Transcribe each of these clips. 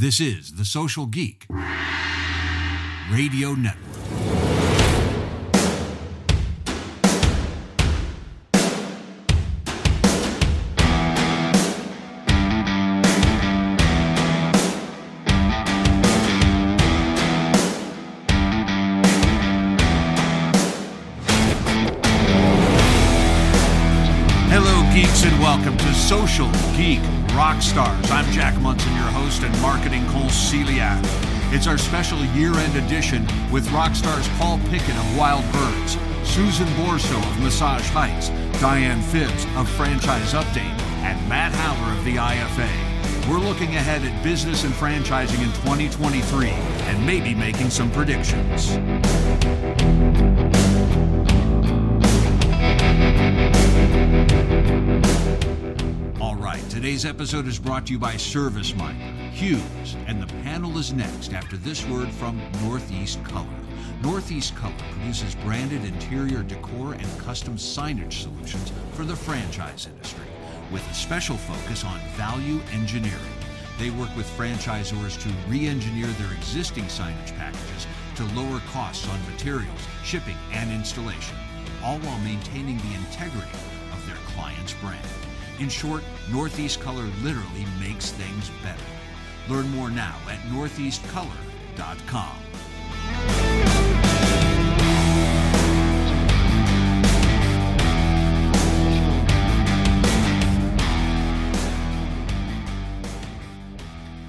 This is The Social Geek Radio Network. Hello, geeks, and welcome to Social Geek Rock Stars. I'm Jack Monson, your host and marketing Cole Celiac. It's our special year-end edition with rock stars Paul Pickett of Wild Birds, Susan Boresow of Massage Heights, Diane Phibbs of Franchise Update, and Matt Haller of the IFA. We're looking ahead at business and franchising in 2023 and maybe making some predictions. Today's episode is brought to you by ServiceMinder, Hughes, and the panel is next after this word from Northeast Color. Northeast Color produces branded interior decor and custom signage solutions for the franchise industry, with a special focus on value engineering. They work with franchisors to re engineer their existing signage packages to lower costs on materials, shipping, and installation, all while maintaining the integrity of their client's brand. In short, Northeast Color literally makes things better. Learn more now at northeastcolor.com.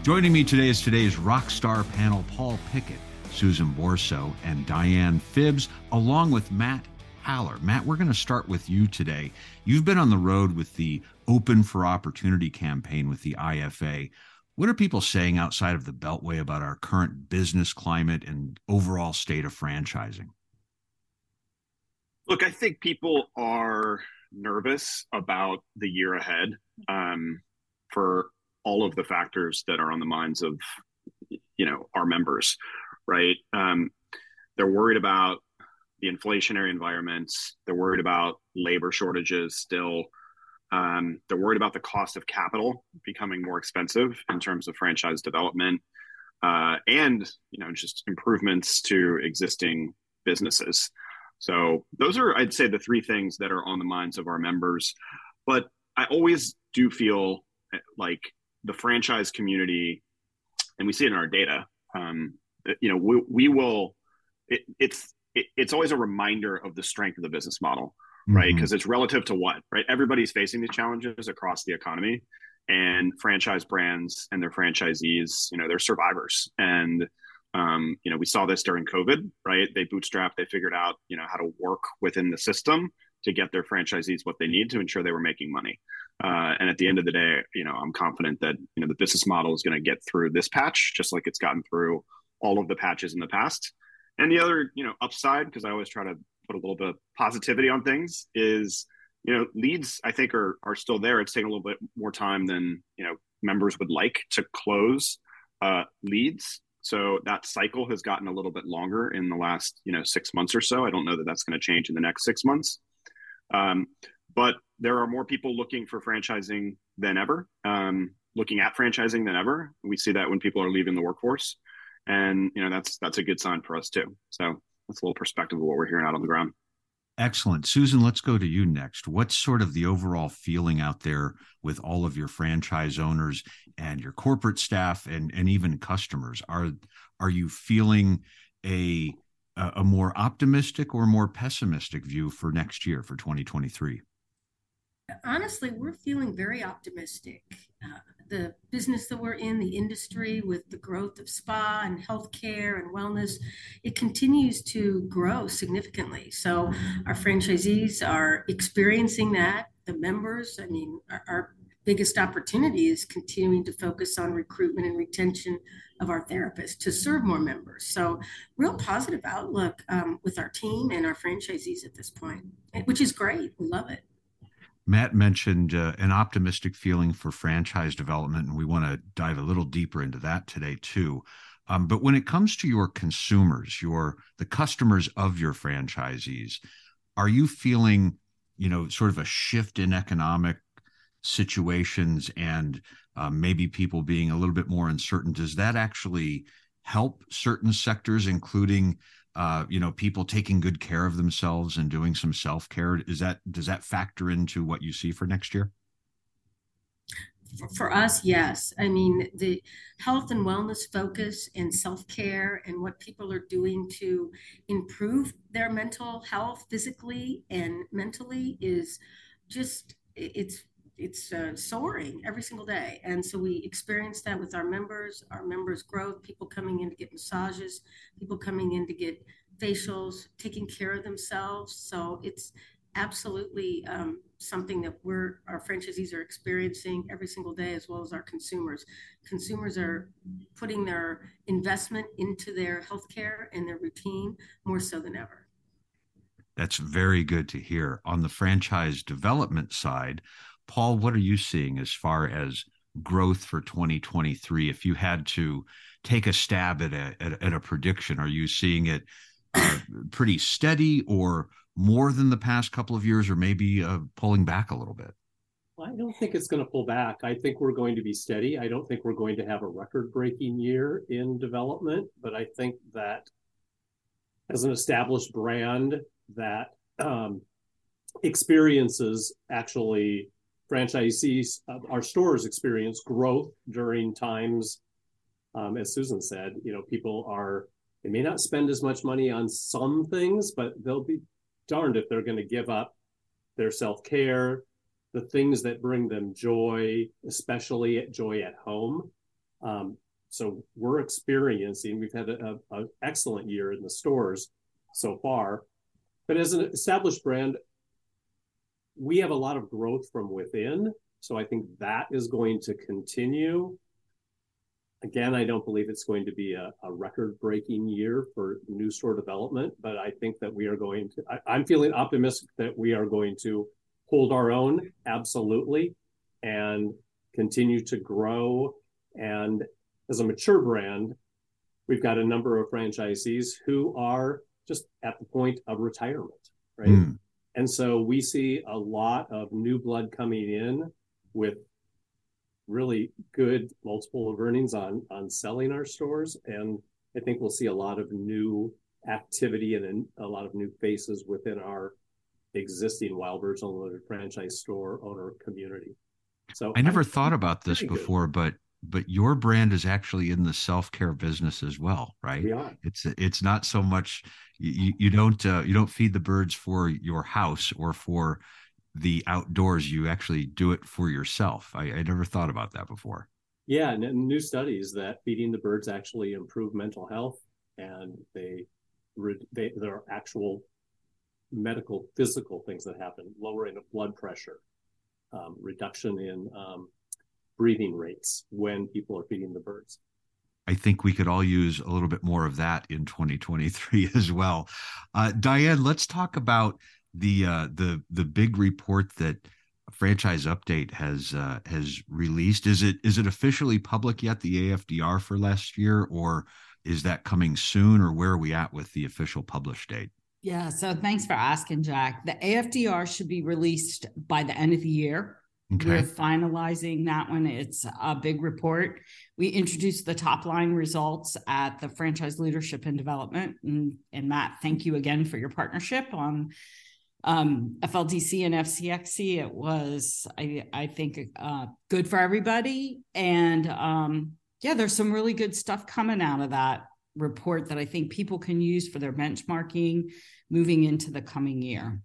Joining me today is today's rock star panel Paul Pickett, Susan Boresow, and Diane Phibbs, along with Matt Haller. Matt, we're going to start with you today. You've been on the road with the Open for Opportunity campaign with the IFA. What are people saying outside of the Beltway about our current business climate and overall state of franchising? Look, I think people are nervous about the year ahead um, for all of the factors that are on the minds of you know our members, right? Um, they're worried about the inflationary environments. They're worried about labor shortages still. Um, they're worried about the cost of capital becoming more expensive in terms of franchise development, uh, and you know just improvements to existing businesses. So those are, I'd say, the three things that are on the minds of our members. But I always do feel like the franchise community, and we see it in our data. Um, you know, we, we will. It, it's it, it's always a reminder of the strength of the business model, right? Because mm-hmm. it's relative to what, right? Everybody's facing these challenges across the economy, and franchise brands and their franchisees, you know, they're survivors. And um, you know, we saw this during COVID, right? They bootstrapped, they figured out, you know, how to work within the system to get their franchisees what they need to ensure they were making money. Uh, and at the end of the day, you know, I'm confident that you know the business model is going to get through this patch, just like it's gotten through all of the patches in the past. And the other, you know, upside, because I always try to put a little bit of positivity on things, is you know, leads I think are are still there. It's taking a little bit more time than you know members would like to close uh, leads. So that cycle has gotten a little bit longer in the last you know six months or so. I don't know that that's going to change in the next six months. Um, but there are more people looking for franchising than ever, um, looking at franchising than ever. We see that when people are leaving the workforce, and you know that's that's a good sign for us too. So that's a little perspective of what we're hearing out on the ground. Excellent. Susan, let's go to you next. What's sort of the overall feeling out there with all of your franchise owners and your corporate staff and, and even customers? Are are you feeling a a more optimistic or more pessimistic view for next year for 2023? honestly, we're feeling very optimistic. Uh, the business that we're in, the industry with the growth of spa and healthcare and wellness, it continues to grow significantly. So our franchisees are experiencing that. The members, I mean, our, our biggest opportunity is continuing to focus on recruitment and retention of our therapists to serve more members. So, real positive outlook um, with our team and our franchisees at this point, which is great. We love it. Matt mentioned uh, an optimistic feeling for franchise development, and we want to dive a little deeper into that today too. Um, but when it comes to your consumers, your the customers of your franchisees, are you feeling, you know, sort of a shift in economic situations and uh, maybe people being a little bit more uncertain. Does that actually help certain sectors, including uh, you know people taking good care of themselves and doing some self care? Is that does that factor into what you see for next year? for us, yes. I mean, the health and wellness focus and self care and what people are doing to improve their mental health physically and mentally is just, it's, it's uh, soaring every single day. And so we experience that with our members, our members' growth, people coming in to get massages, people coming in to get facials, taking care of themselves. So it's absolutely um, something that we're our franchisees are experiencing every single day as well as our consumers consumers are putting their investment into their healthcare and their routine more so than ever that's very good to hear on the franchise development side paul what are you seeing as far as growth for 2023 if you had to take a stab at a, at, at a prediction are you seeing it uh, pretty steady or more than the past couple of years, or maybe uh, pulling back a little bit? I don't think it's going to pull back. I think we're going to be steady. I don't think we're going to have a record breaking year in development, but I think that as an established brand that um, experiences actually franchisees, uh, our stores experience growth during times, um, as Susan said, you know, people are, they may not spend as much money on some things, but they'll be darned if they're going to give up their self care, the things that bring them joy, especially at joy at home. Um, so we're experiencing. We've had an excellent year in the stores so far, but as an established brand, we have a lot of growth from within. So I think that is going to continue. Again, I don't believe it's going to be a, a record breaking year for new store development, but I think that we are going to, I, I'm feeling optimistic that we are going to hold our own, absolutely, and continue to grow. And as a mature brand, we've got a number of franchisees who are just at the point of retirement, right? Mm. And so we see a lot of new blood coming in with really good multiple of earnings on on selling our stores, and I think we'll see a lot of new activity and a lot of new faces within our existing Wild Wildbirds Unlimited franchise store owner community. So I never I'm thought about this before, good. but but your brand is actually in the self-care business as well right? Yeah. it's it's not so much you, you don't uh, you don't feed the birds for your house or for the outdoors. You actually do it for yourself. I, I never thought about that before. Yeah and new studies that feeding the birds actually improve mental health and they, they there are actual medical physical things that happen lowering of blood pressure um, reduction in um, breathing rates when people are feeding the birds I think we could all use a little bit more of that in 2023 as well. Uh, Diane, let's talk about the uh, the the big report that franchise update has uh, has released. Is it is it officially public yet? The AFDR for last year, or is that coming soon, or where are we at with the official publish date? Yeah, so thanks for asking, Jack. The AFDR should be released by the end of the year. Okay. We're finalizing that one. It's a big report. We introduced the top line results at the Franchise Leadership and Development. And, and Matt, thank you again for your partnership on um, FLDC and FCXC. It was, I, I think, uh, good for everybody. And um, yeah, there's some really good stuff coming out of that report that I think people can use for their benchmarking moving into the coming year.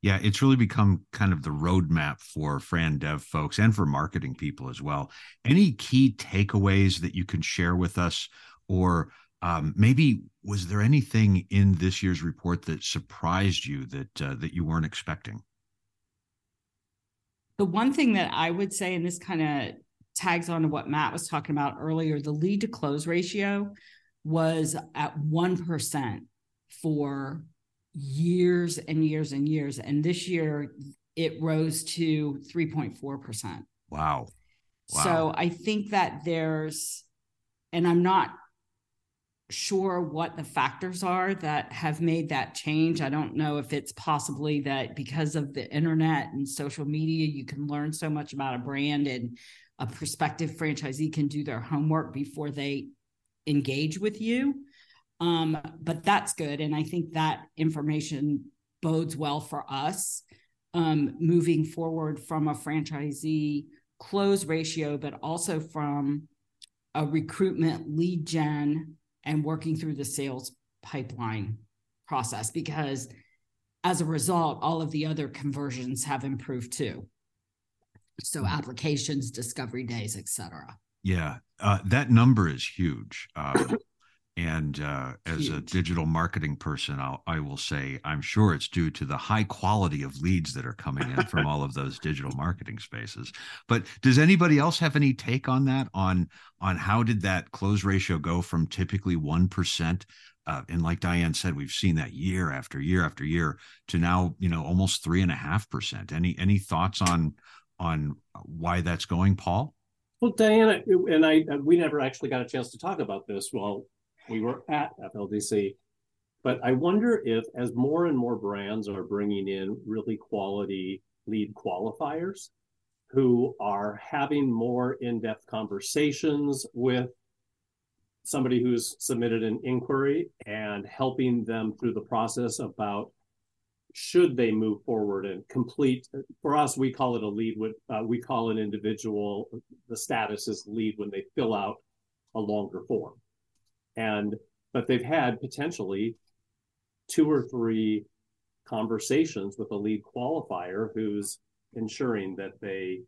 Yeah, it's really become kind of the roadmap for Fran Dev folks and for marketing people as well. Any key takeaways that you can share with us, or um, maybe was there anything in this year's report that surprised you that uh, that you weren't expecting? The one thing that I would say, and this kind of tags on to what Matt was talking about earlier, the lead to close ratio was at one percent for years and years and years, and this year it rose to three point four percent. Wow. wow. So I think that there's, and I'm not sure what the factors are that have made that change. I don't know if it's possibly that because of the internet and social media, you can learn so much about a brand and a prospective franchisee can do their homework before they engage with you. Um, but that's good. And I think that information bodes well for us um, moving forward from a franchisee close ratio, but also from a recruitment lead gen and working through the sales pipeline process because as a result all of the other conversions have improved too so mm-hmm. applications discovery days etc yeah uh, that number is huge uh, and uh, as a digital marketing person, I'll, I will say I'm sure it's due to the high quality of leads that are coming in from all of those digital marketing spaces. But does anybody else have any take on that? On on how did that close ratio go from typically one percent, uh, and like Diane said, we've seen that year after year after year to now you know almost three and a half percent. Any any thoughts on on why that's going, Paul? Well, Diana and I, we never actually got a chance to talk about this. Well, we were at FLDC. But I wonder if, as more and more brands are bringing in really quality lead qualifiers who are having more in depth conversations with somebody who's submitted an inquiry and helping them through the process about should they move forward and complete for us we call it a lead with uh, we call an individual the status is lead when they fill out a longer form and but they've had potentially two or three conversations with a lead qualifier who's ensuring that they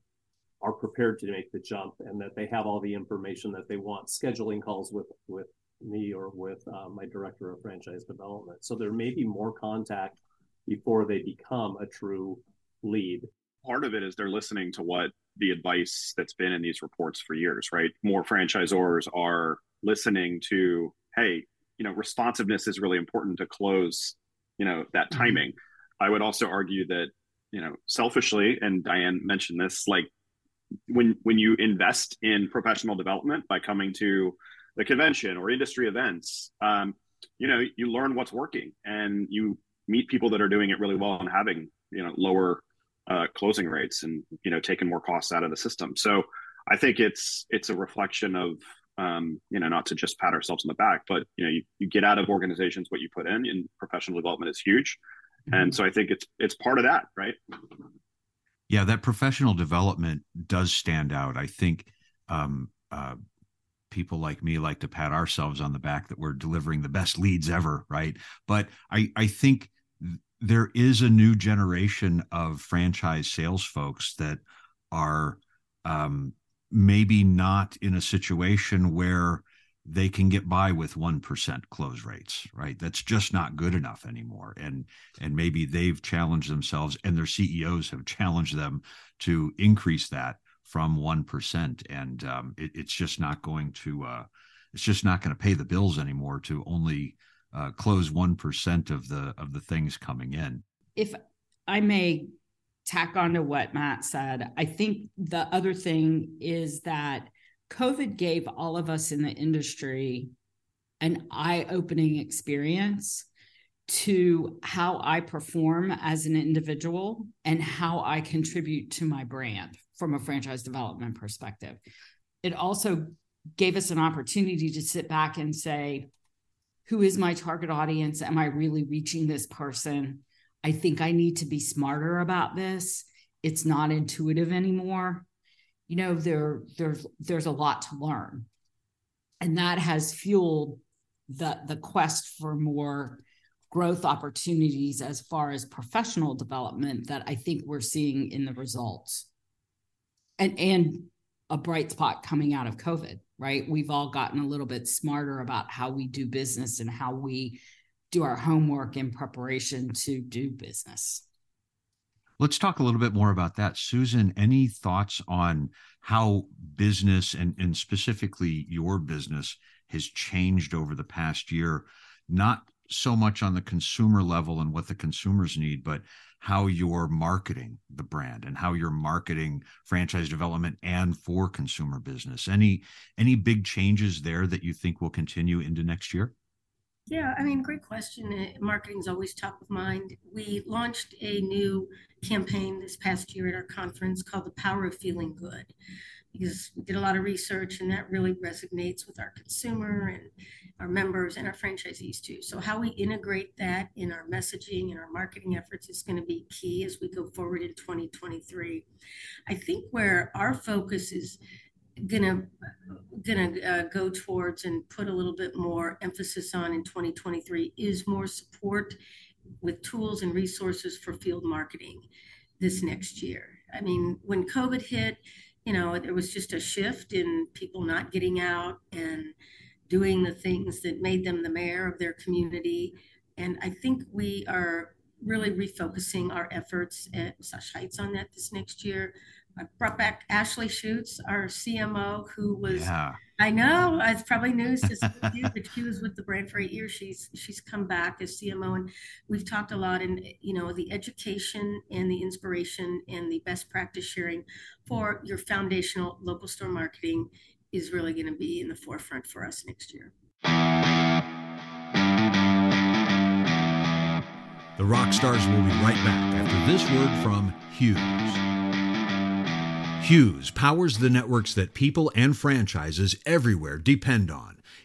are prepared to make the jump and that they have all the information that they want scheduling calls with with me or with uh, my director of franchise development. So there may be more contact before they become a true lead. Part of it is they're listening to what the advice that's been in these reports for years right? More franchisors are listening to hey you know responsiveness is really important to close you know that mm-hmm. timing i would also argue that you know selfishly and diane mentioned this like when when you invest in professional development by coming to the convention or industry events um, you know you learn what's working and you meet people that are doing it really well and having you know lower uh, closing rates and you know taking more costs out of the system so i think it's it's a reflection of um, you know, not to just pat ourselves on the back, but you know, you, you get out of organizations what you put in, and professional development is huge. Mm-hmm. And so I think it's it's part of that, right? Yeah, that professional development does stand out. I think um, uh, people like me like to pat ourselves on the back that we're delivering the best leads ever, right? But I I think there is a new generation of franchise sales folks that are um, maybe not in a situation where they can get by with 1% close rates right? That's just not good enough anymore. And and maybe they've challenged themselves and their CEOs have challenged them to increase that from 1% and um, it, it's just not going to uh, it's just not going to pay the bills anymore to only uh, close 1% of the of the things coming in. If i may tack on to what Matt said, I think the other thing is that COVID gave all of us in the industry an eye opening experience to how I perform as an individual and how I contribute to my brand from a franchise development perspective. It also gave us an opportunity to sit back and say, who is my target audience? Am I really reaching this person? I think I need to be smarter about this. It's not intuitive anymore. You know, there there's there's a lot to learn. And that has fueled the the quest for more growth opportunities as far as professional development that I think we're seeing in the results. And and a bright spot coming out of COVID, right? We've all gotten a little bit smarter about how we do business and how we do our homework in preparation to do business. Let's talk a little bit more about that. Susan, any thoughts on how business and, and specifically your business has changed over the past year? Not so much on the consumer level and what the consumers need, but how you're marketing the brand and how you're marketing franchise development and for consumer business. Any any big changes there that you think will continue into next year? Yeah, I mean, great question. Uh, Marketing is always top of mind. We launched a new campaign this past year at our conference called The Power of Feeling Good. because we did a lot of research and that really resonates with our consumer and our members and our franchisees too. So how we integrate that in our messaging and our marketing efforts is going to be key as we go forward in 2023. I think where our focus is gonna gonna uh, go towards and put a little bit more emphasis on in 2023 is more support with tools and resources for field marketing this next year. I mean, when COVID hit, you know, there was just a shift in people not getting out and doing the things that made them the mayor of their community. And I think we are really refocusing our efforts at Massage Heights on that this next year. I brought back Ashley Schuetz, our CMO, who was yeah. I know it's probably news to some of you, but she was with the brand for eight years. She's she's come back as CMO, and we've talked a lot. And you know, the education and the inspiration and the best practice sharing for your foundational local store marketing is really going to be in the forefront for us next year. The rock stars will be right back after this word from Hughes. Hughes powers the networks that people and franchises everywhere depend on.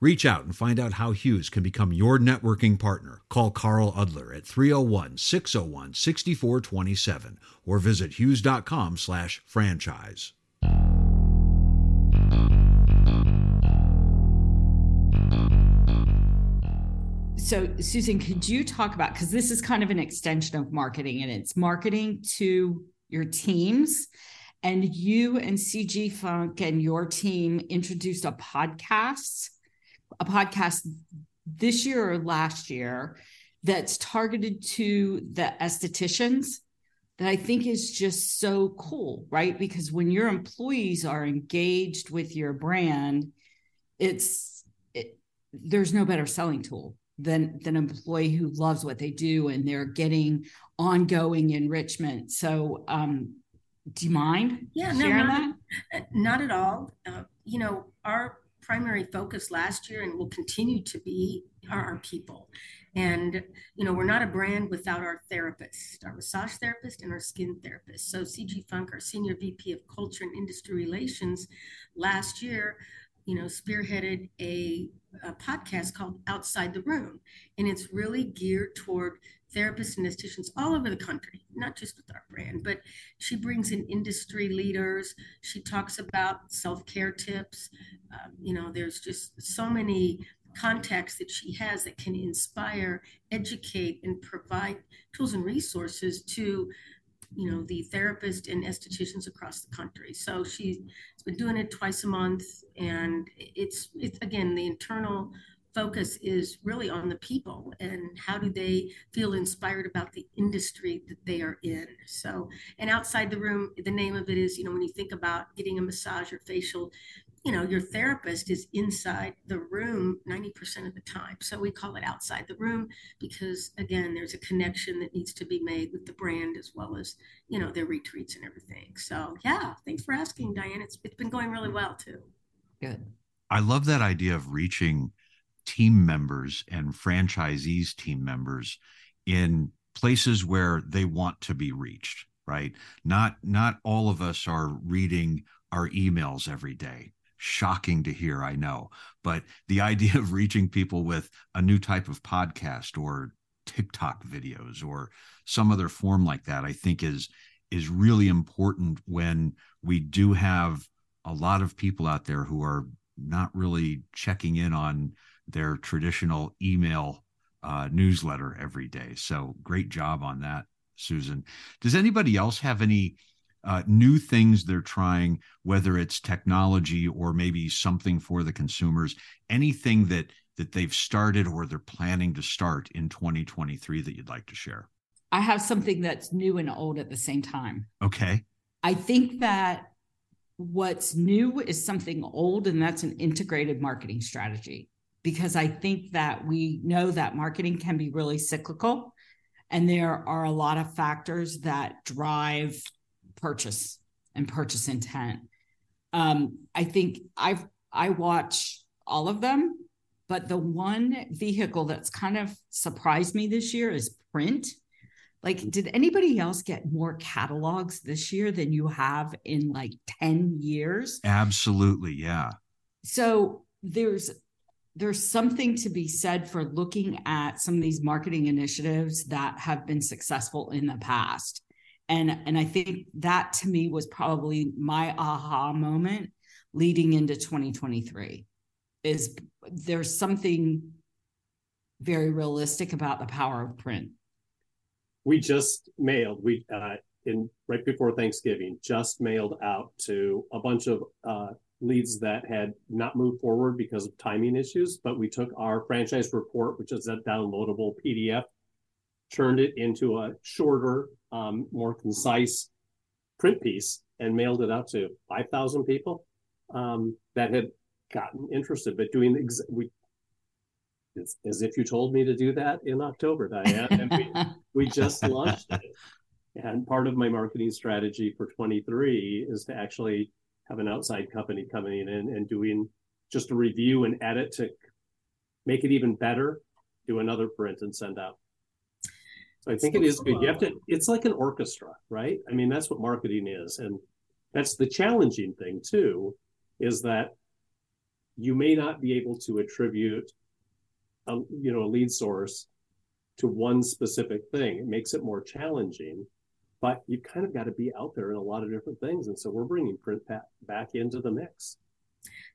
Reach out and find out how Hughes can become your networking partner. Call Carl Udler at 301 601 6427 or visit hughes.com slash franchise. So, Susan, could you talk about because this is kind of an extension of marketing and it's marketing to your teams. And you and CG Funk and your team introduced a podcast a podcast this year or last year that's targeted to the estheticians that I think is just so cool, right? Because when your employees are engaged with your brand, it's it, there's no better selling tool than than an employee who loves what they do and they're getting ongoing enrichment. So, um, do you mind? Yeah, no, not, that? not at all. Uh, you know, our primary focus last year and will continue to be are our people. And, you know, we're not a brand without our therapist, our massage therapist and our skin therapist. So CG Funk, our senior VP of culture and industry relations last year, you know, spearheaded a, a podcast called Outside the Room. And it's really geared toward therapists and estheticians all over the country, not just with our brand, but she brings in industry leaders. She talks about self care tips. Um, you know, there's just so many contacts that she has that can inspire, educate, and provide tools and resources to you know the therapists and estheticians across the country so she's been doing it twice a month and it's it's again the internal focus is really on the people and how do they feel inspired about the industry that they are in. So, and outside the room, the name of it is, you know, when you think about getting a massage or facial, you know, your therapist is inside the room 90% of the time. So we call it outside the room because, again, there's a connection that needs to be made with the brand as well as, you know, their retreats and everything. So, yeah, thanks for asking, Diane. It's, it's been going really well too. Good. I love that idea of reaching team members and franchisees team members in places where they want to be reached right not not all of us are reading our emails every day shocking to hear i know but the idea of reaching people with a new type of podcast or tiktok videos or some other form like that i think is is really important when we do have a lot of people out there who are not really checking in on their traditional email uh, newsletter every day. So great job on that, Susan. Does anybody else have any uh, new things they're trying, whether it's technology or maybe something for the consumers? Anything that that they've started or they're planning to start in 2023 that you'd like to share? I have something that's new and old at the same time. Okay. I think that what's new is something old, and that's an integrated marketing strategy. Because I think that we know that marketing can be really cyclical, and there are a lot of factors that drive purchase and purchase intent. Um, I think I've I watch all of them, but the one vehicle that's kind of surprised me this year is print. Like, did anybody else get more catalogs this year than you have in like 10 years? Absolutely, yeah. So there's there's something to be said for looking at some of these marketing initiatives that have been successful in the past. And and I think that to me was probably my aha moment leading into 2023 is there's something very realistic about the power of print we just mailed we uh, in right before Thanksgiving just mailed out to a bunch of uh, leads that had not moved forward because of timing issues. But we took our franchise report, which is a downloadable PDF, turned it into a shorter, um, more concise print piece, and mailed it out to five thousand people um, that had gotten interested. But doing ex- we it's as if you told me to do that in October, Diane. We, we just launched it. And part of my marketing strategy for 23 is to actually have an outside company coming in and doing just a review and edit to make it even better, do another print and send out. I think it is good. You have to, it's like an orchestra, right? I mean, that's what marketing is. And that's the challenging thing too, is that you may not be able to attribute a, you know a lead source to one specific thing. It makes it more challenging, but you kind of got to be out there in a lot of different things. And so we're bringing print back into the mix.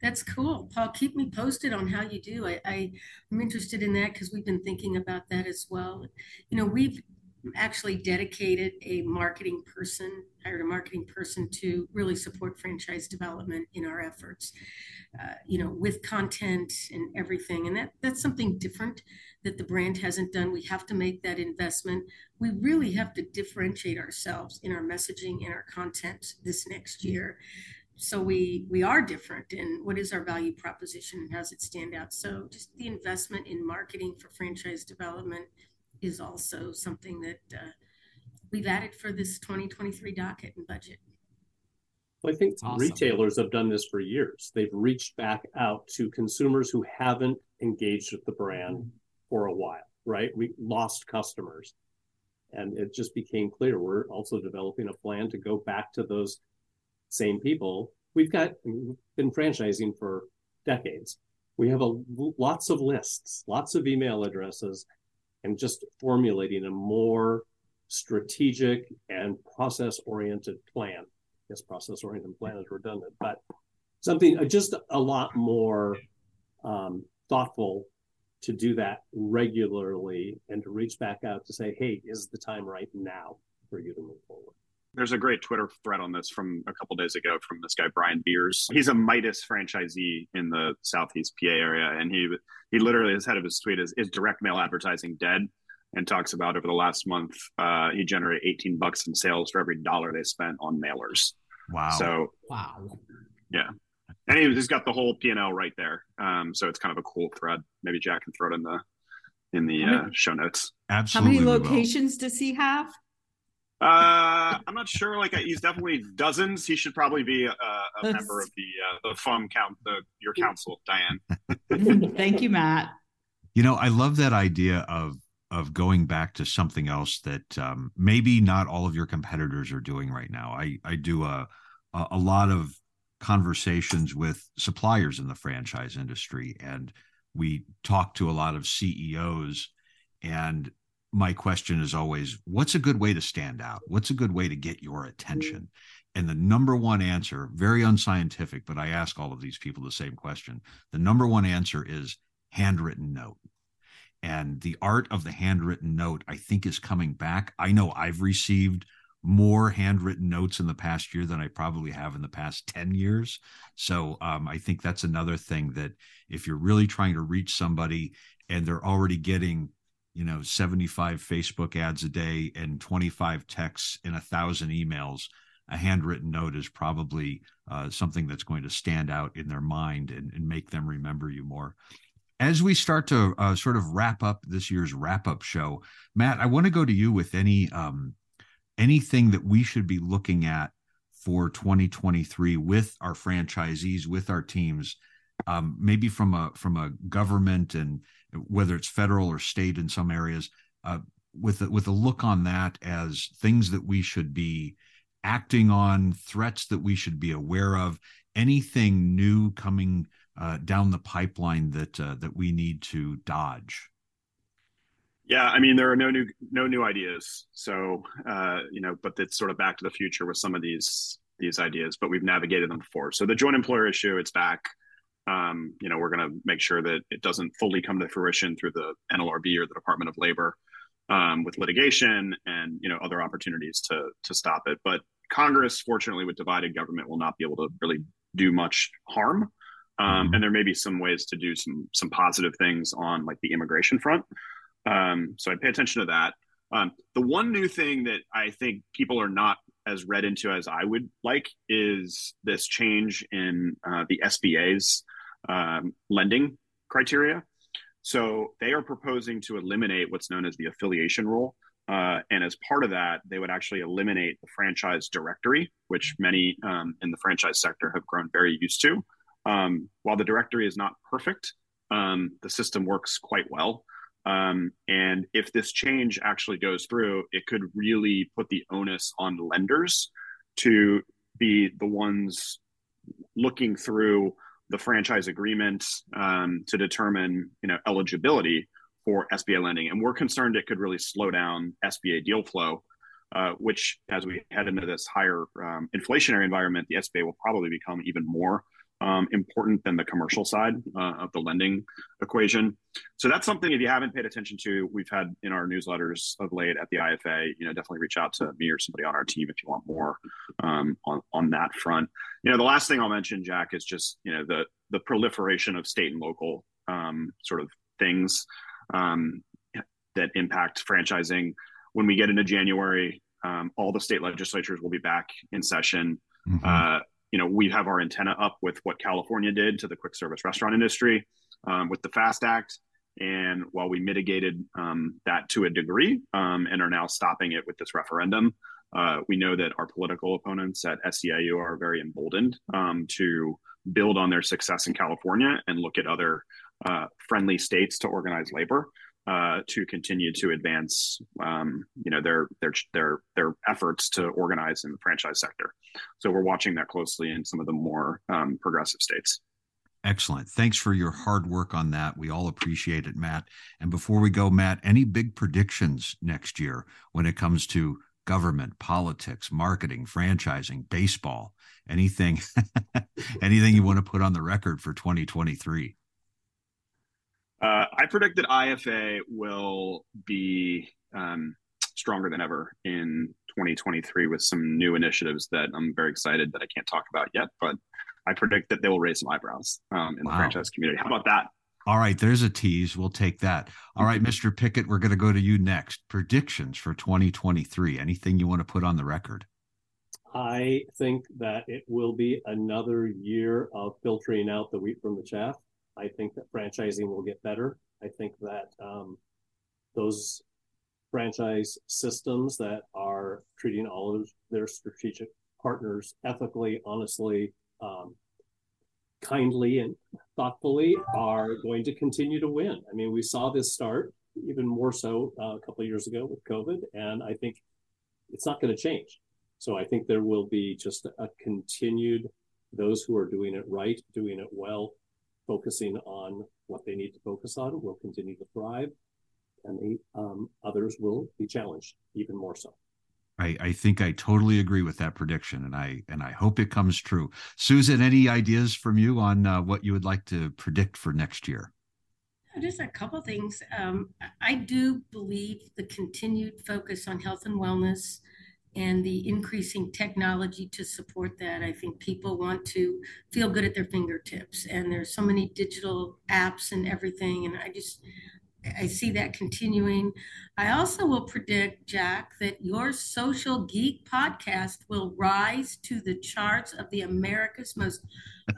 That's cool. Paul, keep me posted on how you do. I, I am interested in that because we've been thinking about that as well. You know, we've actually dedicated a marketing person, hired a marketing person to really support franchise development in our efforts, uh, you know, with content and everything. And that that's something different that the brand hasn't done. We have to make that investment. We really have to differentiate ourselves in our messaging and our content this next year. So we we are different and what is our value proposition and how does it stand out? So just the investment in marketing for franchise development is also something that uh, we've added for this 2023 docket and budget. Well, I think awesome. retailers have done this for years. They've reached back out to consumers who haven't engaged with the brand for a while, right? We lost customers. And it just became clear we're also developing a plan to go back to those same people. We've got we've been franchising for decades. We have a lots of lists, lots of email addresses, and just formulating a more strategic and process oriented plan. Yes, process oriented plan is redundant, but something uh, just a lot more um, thoughtful to do that regularly and to reach back out to say, hey, is the time right now for you to move forward? There's a great Twitter thread on this from a couple days ago from this guy Brian Beers. He's a Midas franchisee in the Southeast PA area, and he he literally his head of his tweet is is direct mail advertising dead, and talks about over the last month uh, he generated 18 bucks in sales for every dollar they spent on mailers. Wow! So wow, yeah, and he's got the whole P and L right there. Um, so it's kind of a cool thread. Maybe Jack can throw it in the in the uh, show notes. Absolutely. How many locations does he have? Uh, I'm not sure. Like he's definitely dozens. He should probably be a, a member of the uh, the fun count the your council, Diane. Thank you, Matt. You know, I love that idea of of going back to something else that um, maybe not all of your competitors are doing right now. I I do a a lot of conversations with suppliers in the franchise industry, and we talk to a lot of CEOs and my question is always what's a good way to stand out? What's a good way to get your attention? And the number one answer, very unscientific, but I ask all of these people the same question. The number one answer is handwritten note. And the art of the handwritten note, I think, is coming back. I know I've received more handwritten notes in the past year than I probably have in the past 10 years. So um, I think that's another thing that if you're really trying to reach somebody and they're already getting you know 75 facebook ads a day and 25 texts and a thousand emails a handwritten note is probably uh, something that's going to stand out in their mind and, and make them remember you more. As we start to uh, sort of wrap up this year's wrap up show, Matt, I want to go to you with any um, anything that we should be looking at for 2023 with our franchisees, with our teams, um, maybe from a from a government and whether it's federal or state in some areas, uh, with a, with a look on that as things that we should be acting on, threats that we should be aware of, anything new coming uh, down the pipeline that uh, that we need to dodge. Yeah, I mean there are no new no new ideas. So uh, you know, but it's sort of back to the future with some of these these ideas. But we've navigated them before. So the joint employer issue, it's back. Um, you know, we're going to make sure that it doesn't fully come to fruition through the NLRB or the Department of Labor um, with litigation and you know other opportunities to to stop it. But Congress, fortunately, with divided government, will not be able to really do much harm. Um, mm-hmm. and there may be some ways to do some some positive things on like the immigration front. Um, so I pay attention to that. Um, the one new thing that I think people are not as read into as I would like is this change in uh, the SBA's um, lending criteria. So they are proposing to eliminate what's known as the affiliation rule. Uh, and as part of that, they would actually eliminate the franchise directory, which many um, in the franchise sector have grown very used to. Um, while the directory is not perfect, um, the system works quite well. Um, and if this change actually goes through, it could really put the onus on lenders to be the ones looking through the franchise agreement um, to determine, you know, eligibility for SBA lending. And we're concerned it could really slow down SBA deal flow, uh, which, as we head into this higher um, inflationary environment, the SBA will probably become even more um, important than the commercial side uh, of the lending equation. So that's something if you haven't paid attention to, we've had in our newsletters of late at the IFA. You know, definitely reach out to me or somebody on our team if you want more um, on on that front. You know, the last thing I'll mention, Jack, is just you know the the proliferation of state and local um, sort of things um, that impact franchising. When we get into January, um, all the state legislatures will be back in session. Mm-hmm. Uh, you know, we have our antenna up with what California did to the quick service restaurant industry um, with the FAST Act. And while we mitigated um, that to a degree um, and are now stopping it with this referendum, uh, we know that our political opponents at SEIU are very emboldened um, to build on their success in California and look at other uh, friendly states to organize labor uh, to continue to advance, um, you know, their their their their efforts to organize in the franchise sector. So we're watching that closely in some of the more um, progressive states. Excellent. Thanks for your hard work on that. We all appreciate it, Matt. And before we go, Matt, any big predictions next year when it comes to government, politics, marketing, franchising, baseball, anything anything you want to put on the record for 2023? Uh, I predict that IFA will be um, stronger than ever in 2023 with some new initiatives that I'm very excited that I can't talk about yet, but I predict that they will raise some eyebrows um, in wow. the franchise community. How about that? All right, there's a tease. We'll take that. All right, Mr. Pickett, we're going to go to you next. Predictions for 2023. Anything you want to put on the record? I think that it will be another year of filtering out the wheat from the chaff. I think that franchising will get better. I think that um, those franchise systems that are treating all of their strategic partners ethically, honestly, um, kindly, and thoughtfully are going to continue to win. I mean, we saw this start even more so uh, a couple of years ago with COVID, and I think it's not going to change. So I think there will be just a continued those who are doing it right, doing it well, focusing on what they need to focus on will continue to thrive, and the um, others will be challenged even more so. I, I, think I totally agree with that prediction, and I and I hope it comes true. Susan, any ideas from you on uh, what you would like to predict for next year? Just a couple things. Um, I do believe the continued focus on health and wellness and the increasing technology to support that. I think people want to feel good at their fingertips, and there's so many digital apps and everything. And I just, I see that continuing. I also will predict, Jack, that your Social Geek podcast will rise to the charts of the America's most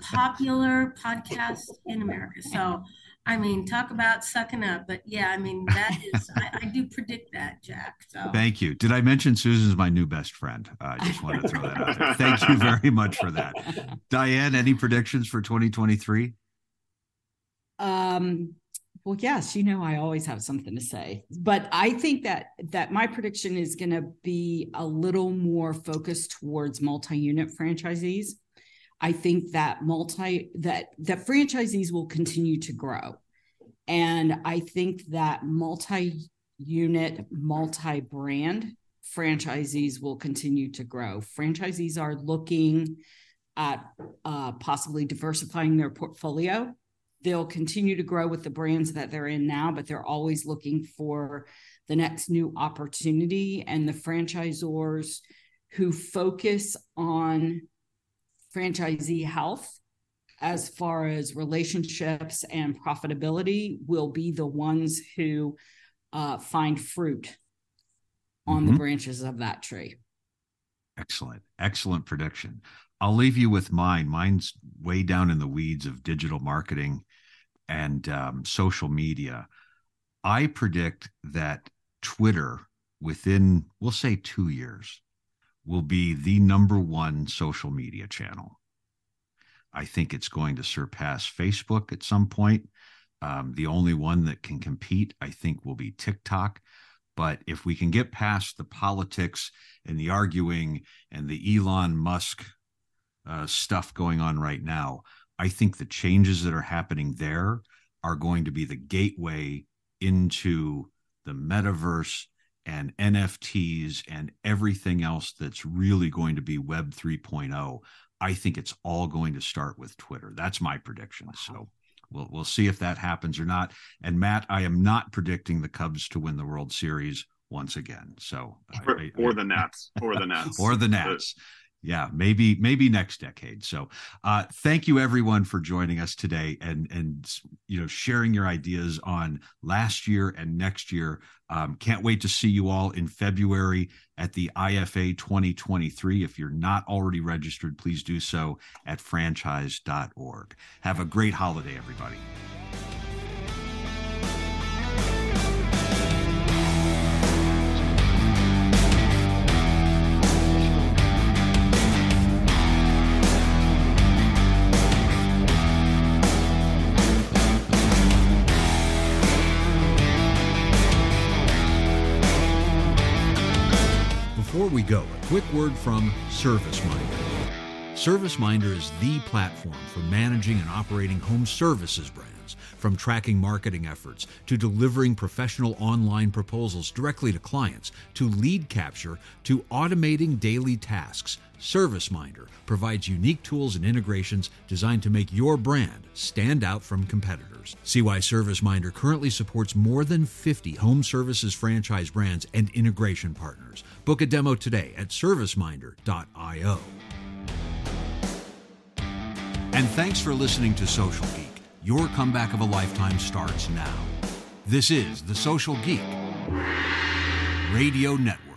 popular podcast in America. So, I mean, talk about sucking up. But yeah, I mean, that is, I, I, do predict that, Jack. So thank you. Did I mention Susan's my new best friend? Uh, I just wanted to throw that out there. Thank you very much for that. Diane, any predictions for 2023? Um, well, yes, you know I always have something to say, but I think that that my prediction is going to be a little more focused towards multi-unit franchisees. I think that multi that that franchisees will continue to grow, and I think that multi-unit, multi-brand franchisees will continue to grow. Franchisees are looking at uh, possibly diversifying their portfolio they'll continue to grow with the brands that they're in now, but they're always looking for the next new opportunity. And the franchisors who focus on franchisee health as far as relationships and profitability will be the ones who uh, find fruit on mm-hmm. the branches of that tree. Excellent. Excellent prediction. I'll leave you with mine. Mine's way down in the weeds of digital marketing and um, social media. I predict that Twitter, within, we'll say two years, will be the number one social media channel. I think it's going to surpass Facebook at some point. Um, the only one that can compete, I think, will be TikTok. But if we can get past the politics and the arguing and the Elon Musk uh, stuff going on right now. I think the changes that are happening there are going to be the gateway into the metaverse and NFTs and everything else that's really going to be Web 3.0. I think it's all going to start with Twitter. That's my prediction. Wow. So we'll we'll see if that happens or not. And Matt, I am not predicting the Cubs to win the World Series once again. So uh, or, I, I, or the Nats or the Nats or the Nats yeah maybe maybe next decade. So uh thank you everyone for joining us today and and you know sharing your ideas on last year and next year. Um, can't wait to see you all in february at the ifa 2023 if you're not already registered please do so at franchise.org have a great holiday everybody we go, a quick word from ServiceMinder. ServiceMinder is the platform for managing and operating home services brands, from tracking marketing efforts to delivering professional online proposals directly to clients, to lead capture, to automating daily tasks. ServiceMinder provides unique tools and integrations designed to make your brand stand out from competitors. See why ServiceMinder currently supports more than 50 home services franchise brands and integration partners. Book a demo today at serviceminder.io. And thanks for listening to Social Geek. Your comeback of a lifetime starts now. This is the Social Geek Radio Network.